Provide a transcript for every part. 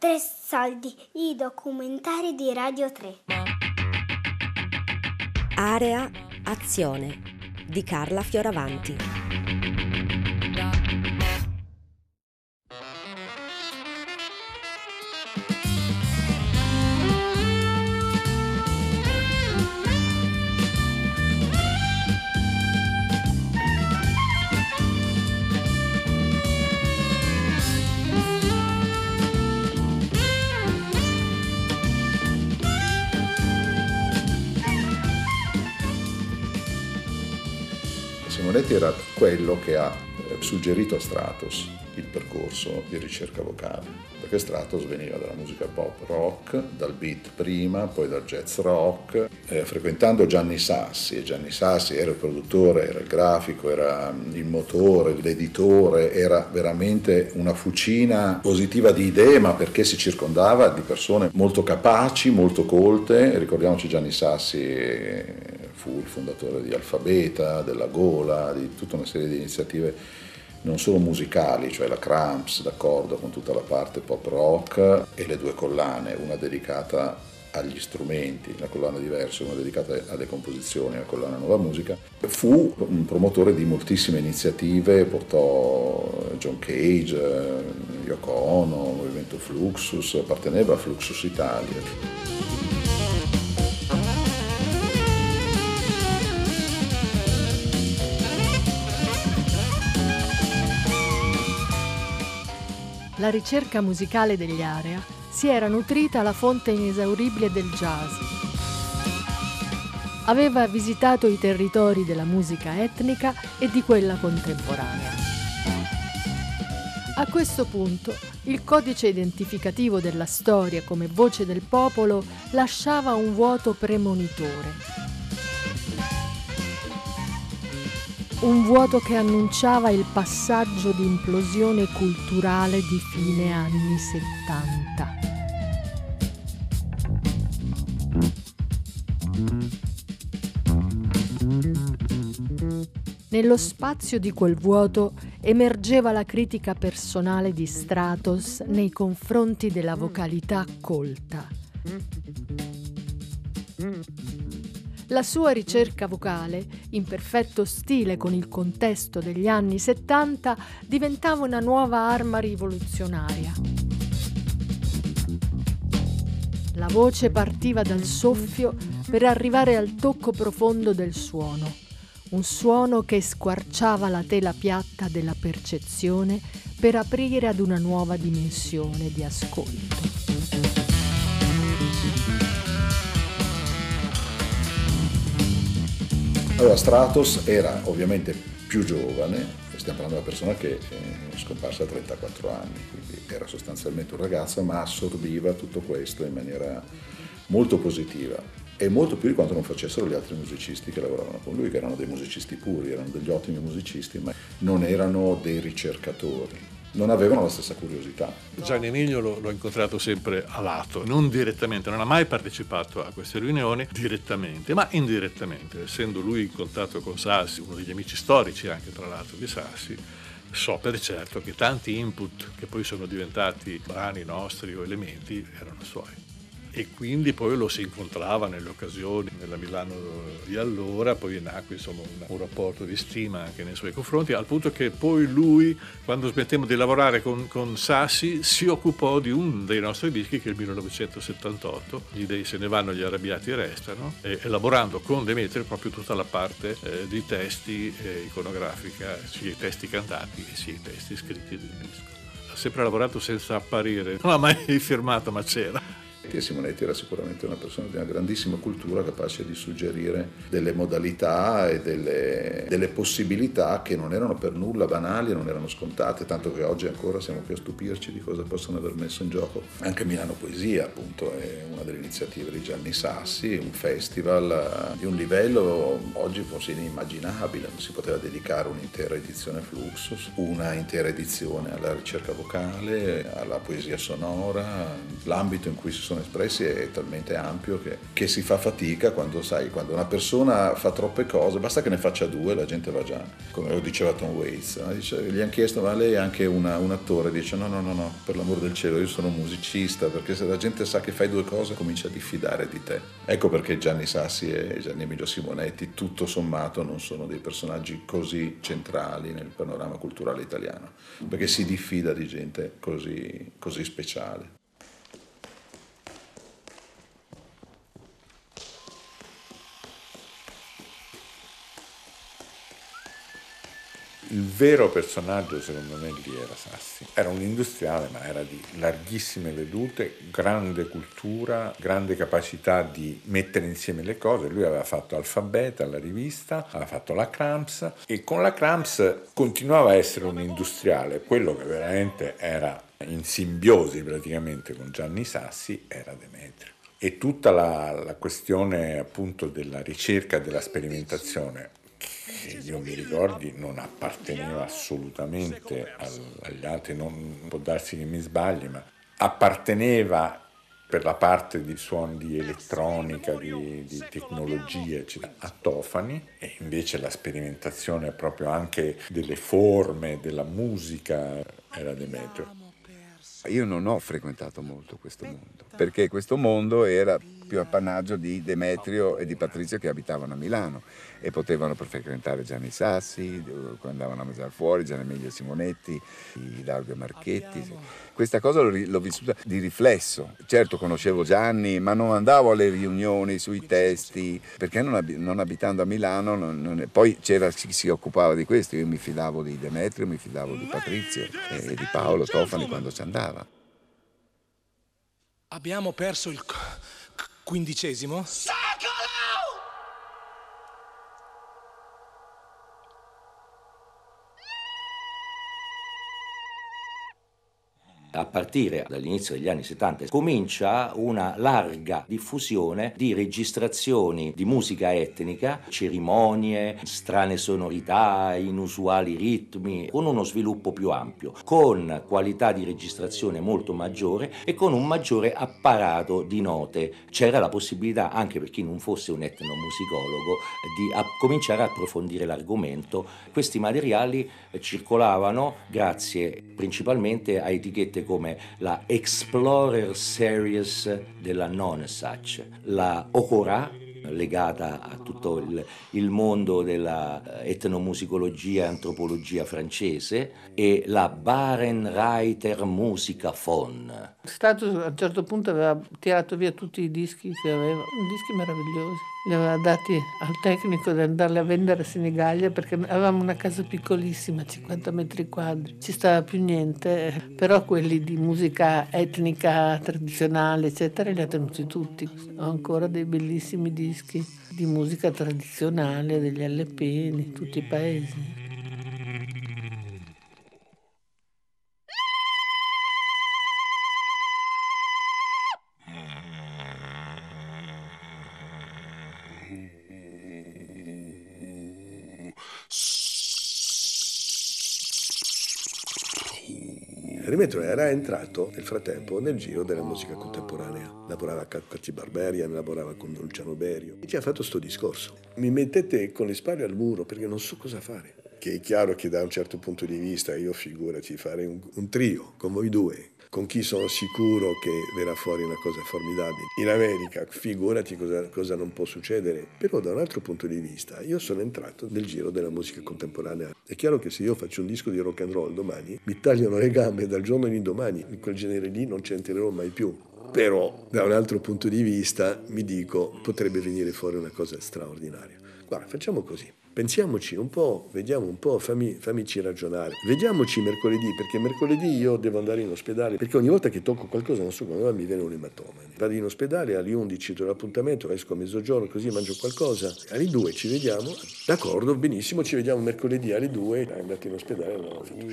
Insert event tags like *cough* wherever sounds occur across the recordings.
Tre soldi, i documentari di Radio 3. Area Azione di Carla Fioravanti. Simonetti era quello che ha eh, suggerito a Stratos il percorso di ricerca vocale, perché Stratos veniva dalla musica pop rock, dal beat prima, poi dal jazz rock, eh, frequentando Gianni Sassi, e Gianni Sassi era il produttore, era il grafico, era mm, il motore, l'editore, era veramente una fucina positiva di idee, ma perché si circondava di persone molto capaci, molto colte, ricordiamoci Gianni Sassi fu il fondatore di Alfabeta, della Gola, di tutta una serie di iniziative non solo musicali, cioè la Cramps d'accordo con tutta la parte pop rock e le due collane, una dedicata agli strumenti, una collana diversa, una dedicata alle composizioni, una collana nuova musica, fu un promotore di moltissime iniziative, portò John Cage, Yoko Ono, Movimento Fluxus, apparteneva a Fluxus Italia. La ricerca musicale degli Area si era nutrita alla fonte inesauribile del jazz. Aveva visitato i territori della musica etnica e di quella contemporanea. A questo punto il codice identificativo della storia come voce del popolo lasciava un vuoto premonitore un vuoto che annunciava il passaggio di implosione culturale di fine anni 70. Nello spazio di quel vuoto emergeva la critica personale di Stratos nei confronti della vocalità colta. La sua ricerca vocale, in perfetto stile con il contesto degli anni 70, diventava una nuova arma rivoluzionaria. La voce partiva dal soffio per arrivare al tocco profondo del suono, un suono che squarciava la tela piatta della percezione per aprire ad una nuova dimensione di ascolto. Allora, Stratos era ovviamente più giovane, stiamo parlando di una persona che è scomparsa a 34 anni, quindi era sostanzialmente un ragazzo, ma assorbiva tutto questo in maniera molto positiva e molto più di quanto non facessero gli altri musicisti che lavoravano con lui, che erano dei musicisti puri, erano degli ottimi musicisti, ma non erano dei ricercatori non avevano la stessa curiosità. Gianni Emilio l'ho, l'ho, incontrato sempre a lato, non direttamente, non ha mai partecipato a queste riunioni direttamente, ma indirettamente, essendo lui in contatto con Sassi, uno degli amici storici anche tra l'altro di Sassi, so per certo che tanti input che poi sono diventati brani nostri o elementi erano suoi e quindi poi lo si incontrava nelle occasioni nella Milano di allora, poi nacque insomma un, rapporto di stima anche nei suoi confronti, al punto che poi lui, quando smettemmo di lavorare con, con Sassi, si occupò di un dei nostri dischi che è il 1978, Gli dei se ne vanno, gli arrabbiati restano, elaborando con Demetrio proprio tutta la parte eh, di testi eh, iconografica, sia i testi cantati sia i testi scritti del disco. Ha sempre lavorato senza apparire, non ha mai *laughs* firmato ma c'era. E Simonetti era sicuramente una persona di una grandissima cultura capace di suggerire delle modalità e delle, delle possibilità che non erano per nulla banali e non erano scontate, tanto che oggi ancora siamo qui a stupirci di cosa possono aver messo in gioco. Anche Milano Poesia, appunto, è una delle iniziative di Gianni Sassi, un festival eh, di un livello oggi forse inimmaginabile, si poteva dedicare un'intera edizione a Fluxus, una intera edizione alla ricerca vocale, alla poesia sonora, l'ambito in cui si sono sono espressi è talmente ampio che, che si fa fatica quando sai, quando una persona fa troppe cose, basta che ne faccia due, la gente va già, come lo diceva Tom Waits? Dice, gli hanno chiesto ma lei è anche una, un attore, dice no no no no, per l'amor del cielo io sono musicista, perché se la gente sa che fai due cose comincia a diffidare di te. Ecco perché Gianni Sassi e Gianni Emilio Simonetti tutto sommato non sono dei personaggi così centrali nel panorama culturale italiano, perché si diffida di gente così, così speciale. Il vero personaggio secondo me lì era Sassi. Era un industriale ma era di larghissime vedute, grande cultura, grande capacità di mettere insieme le cose. Lui aveva fatto Alfabeta, la rivista, aveva fatto la Cramps e con la Cramps continuava a essere un industriale. Quello che veramente era in simbiosi praticamente con Gianni Sassi era Demetrio. E tutta la, la questione appunto della ricerca, della sperimentazione che io mi ricordi non apparteneva assolutamente agli altri, non può darsi che mi sbagli, ma apparteneva per la parte di suoni di elettronica, di, di tecnologia, eccetera, a Tofani e invece la sperimentazione proprio anche delle forme, della musica era Demetrio. Io non ho frequentato molto questo mondo, perché questo mondo era più appannaggio di Demetrio e di Patrizio che abitavano a Milano e potevano frequentare Gianni Sassi, andavano a mangiare fuori, Gianni Emilio Simonetti, Largo e Marchetti. Questa cosa l'ho vissuta di riflesso. Certo conoscevo Gianni, ma non andavo alle riunioni sui testi, perché non, ab- non abitando a Milano, non, non è... poi c'era chi si occupava di questo, io mi fidavo di Demetrio, mi fidavo di Patrizio e di Paolo Tofani quando ci andava. Abbiamo perso il quindicesimo? A partire dall'inizio degli anni 70 comincia una larga diffusione di registrazioni di musica etnica, cerimonie, strane sonorità, inusuali ritmi, con uno sviluppo più ampio, con qualità di registrazione molto maggiore e con un maggiore apparato di note. C'era la possibilità, anche per chi non fosse un etnomusicologo, di a- cominciare a approfondire l'argomento. Questi materiali circolavano grazie principalmente a etichette come la Explorer Series della Nonesach, la Okora legata a tutto il, il mondo della etnomusicologia e antropologia francese e la Barenreiter Musica Fon. Status a un certo punto aveva tirato via tutti i dischi che aveva, dischi meravigliosi. Li aveva dati al tecnico di andarli a vendere a Senigallia perché avevamo una casa piccolissima, 50 metri quadri, ci stava più niente, però quelli di musica etnica, tradizionale, eccetera, li ha tenuti tutti. Ho ancora dei bellissimi dischi di musica tradizionale, degli LP di tutti i paesi. Rimetro era entrato nel frattempo nel giro della musica contemporanea. Lavorava con Cacci Barberian, lavorava con Luciano Berio e ci ha fatto sto discorso. Mi mettete con le spalle al muro perché non so cosa fare. Che è chiaro che da un certo punto di vista io figurati fare un, un trio con voi due, con chi sono sicuro che verrà fuori una cosa formidabile. In America, figurati cosa, cosa, non può succedere. Però da un altro punto di vista, io sono entrato nel giro della musica contemporanea. È chiaro che se io faccio un disco di rock and roll domani, mi tagliano le gambe dal giorno all'indomani, in quel genere lì non ci entrerò mai più. Però da un altro punto di vista mi dico, potrebbe venire fuori una cosa straordinaria. Guarda, facciamo così. Pensiamoci un po', vediamo un po', fammi, fammici ragionare. Vediamoci mercoledì, perché mercoledì io devo andare in ospedale, perché ogni volta che tocco qualcosa, non so come mi viene un ematoma. Vado in ospedale alle 11, do l'appuntamento, esco a mezzogiorno, così mangio qualcosa. Alle 2 ci vediamo, d'accordo, benissimo, ci vediamo mercoledì alle 2, andate in ospedale, ho fatto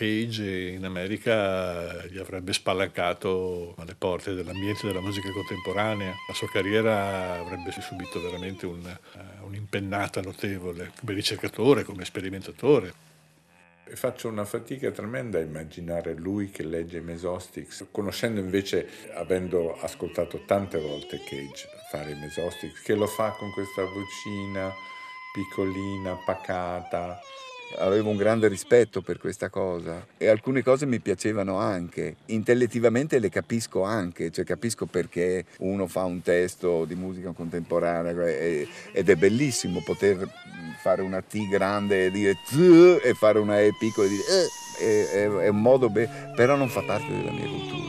Cage in America gli avrebbe spalancato le porte dell'ambiente della musica contemporanea. La sua carriera avrebbe subito veramente un, uh, un'impennata notevole come ricercatore, come sperimentatore. Faccio una fatica tremenda a immaginare lui che legge Mesostics, conoscendo invece, avendo ascoltato tante volte Cage fare Mesostics, che lo fa con questa vocina piccolina, pacata, avevo un grande rispetto per questa cosa e alcune cose mi piacevano anche. Intellettivamente le capisco anche, cioè capisco perché uno fa un testo di musica contemporanea ed è bellissimo poter fare una T grande e dire e fare una E piccola e dire eh, è, è, un modo, be- però non fa parte della mia cultura.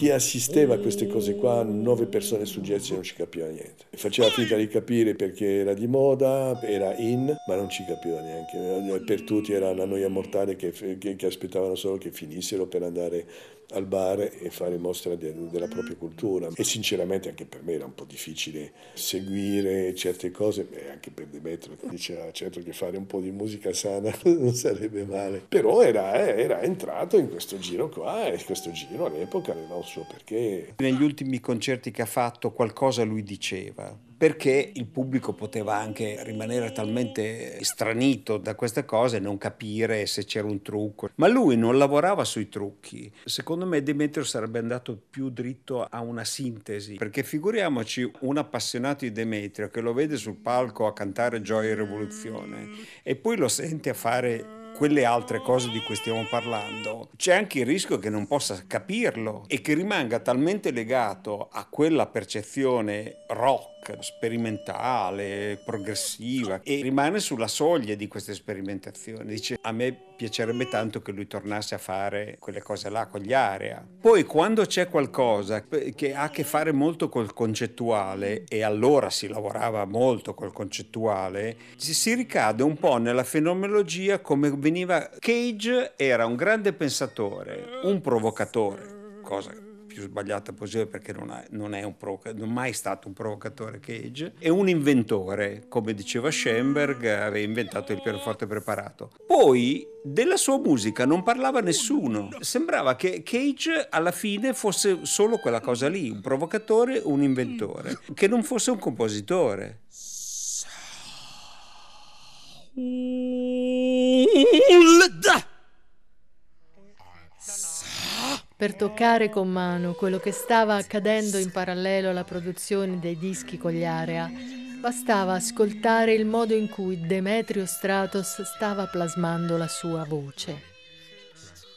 Chi assisteva a queste cose qua, nove persone su jazz non ci capiva niente. Faceva finta di capire perché era di moda, era in, ma non ci capiva neanche. Per tutti era una noia mortale che, che, che aspettavano solo che finissero per andare al bar e fare mostra de, della propria cultura. E sinceramente anche per me era un po' difficile seguire certe cose, Beh, anche per Demetrio che diceva certo che fare un po' di musica sana *laughs* non sarebbe male. Però era, eh, era entrato in questo giro qua e questo giro all'epoca aveva un suo perché. Negli ultimi concerti che ha fatto qualcosa lui diceva perché il pubblico poteva anche rimanere talmente stranito da queste cose e non capire se c'era un trucco. Ma lui non lavorava sui trucchi. Secondo me Demetrio sarebbe andato più dritto a una sintesi, perché figuriamoci un appassionato di Demetrio che lo vede sul palco a cantare Gioia e Rivoluzione e poi lo sente a fare quelle altre cose di cui stiamo parlando, c'è anche il rischio che non possa capirlo e che rimanga talmente legato a quella percezione rock, sperimentale, progressiva e rimane sulla soglia di queste sperimentazioni. Dice a me piacerebbe tanto che lui tornasse a fare quelle cose là con gli area. Poi quando c'è qualcosa che ha a che fare molto col concettuale e allora si lavorava molto col concettuale, si ricade un po' nella fenomenologia come veniva Cage era un grande pensatore, un provocatore, cosa più sbagliata possibile perché non, è, non è provoca- non è mai stato un provocatore Cage, e un inventore, come diceva Schoenberg, aveva inventato il pianoforte preparato. Poi della sua musica non parlava nessuno, sembrava che Cage alla fine fosse solo quella cosa lì, un provocatore, un inventore, che non fosse un compositore. Per toccare con mano quello che stava accadendo in parallelo alla produzione dei dischi con gli Area, bastava ascoltare il modo in cui Demetrio Stratos stava plasmando la sua voce.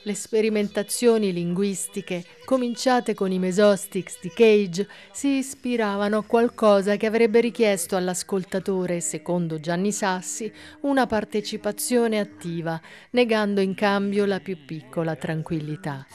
Le sperimentazioni linguistiche, cominciate con i mesostics di Cage, si ispiravano a qualcosa che avrebbe richiesto all'ascoltatore, secondo Gianni Sassi, una partecipazione attiva, negando in cambio la più piccola tranquillità.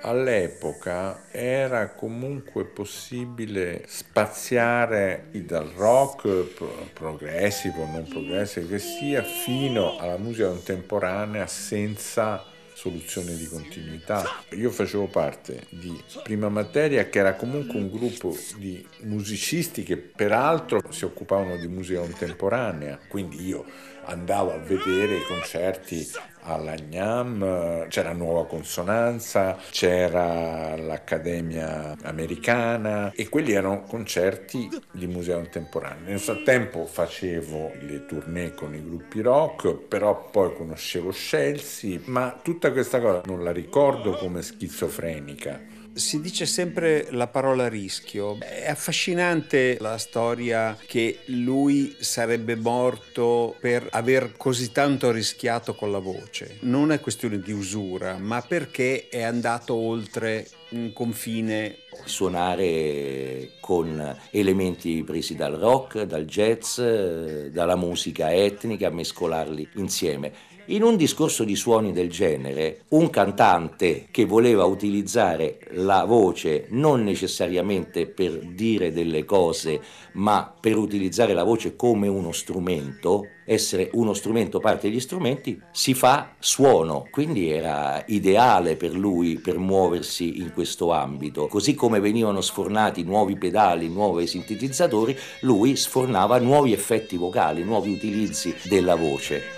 All'epoca era comunque possibile spaziare dal rock progressivo, non progressivo che sia, fino alla musica contemporanea senza soluzione di continuità. Io facevo parte di Prima Materia che era comunque un gruppo di musicisti che peraltro si occupavano di musica contemporanea, quindi io andavo a vedere i concerti alla GNAM, c'era Nuova Consonanza, c'era l'Accademia Americana e quelli erano concerti di musica contemporanea. Nel frattempo facevo le tournée con i gruppi rock, però poi conoscevo Scelsi, ma tutta questa cosa non la ricordo come schizofrenica si dice sempre la parola rischio. È affascinante la storia che lui sarebbe morto per aver così tanto rischiato con la voce. Non è questione di usura, ma perché è andato oltre un confine. Suonare con elementi presi dal rock, dal jazz, dalla musica etnica, mescolarli insieme In un discorso di suoni del genere, un cantante che voleva utilizzare la voce non necessariamente per dire delle cose, ma per utilizzare la voce come uno strumento, essere uno strumento parte degli strumenti, si fa suono, quindi era ideale per lui per muoversi in questo ambito. Così come venivano sfornati nuovi pedali, nuovi sintetizzatori, lui sfornava nuovi effetti vocali, nuovi utilizzi della voce.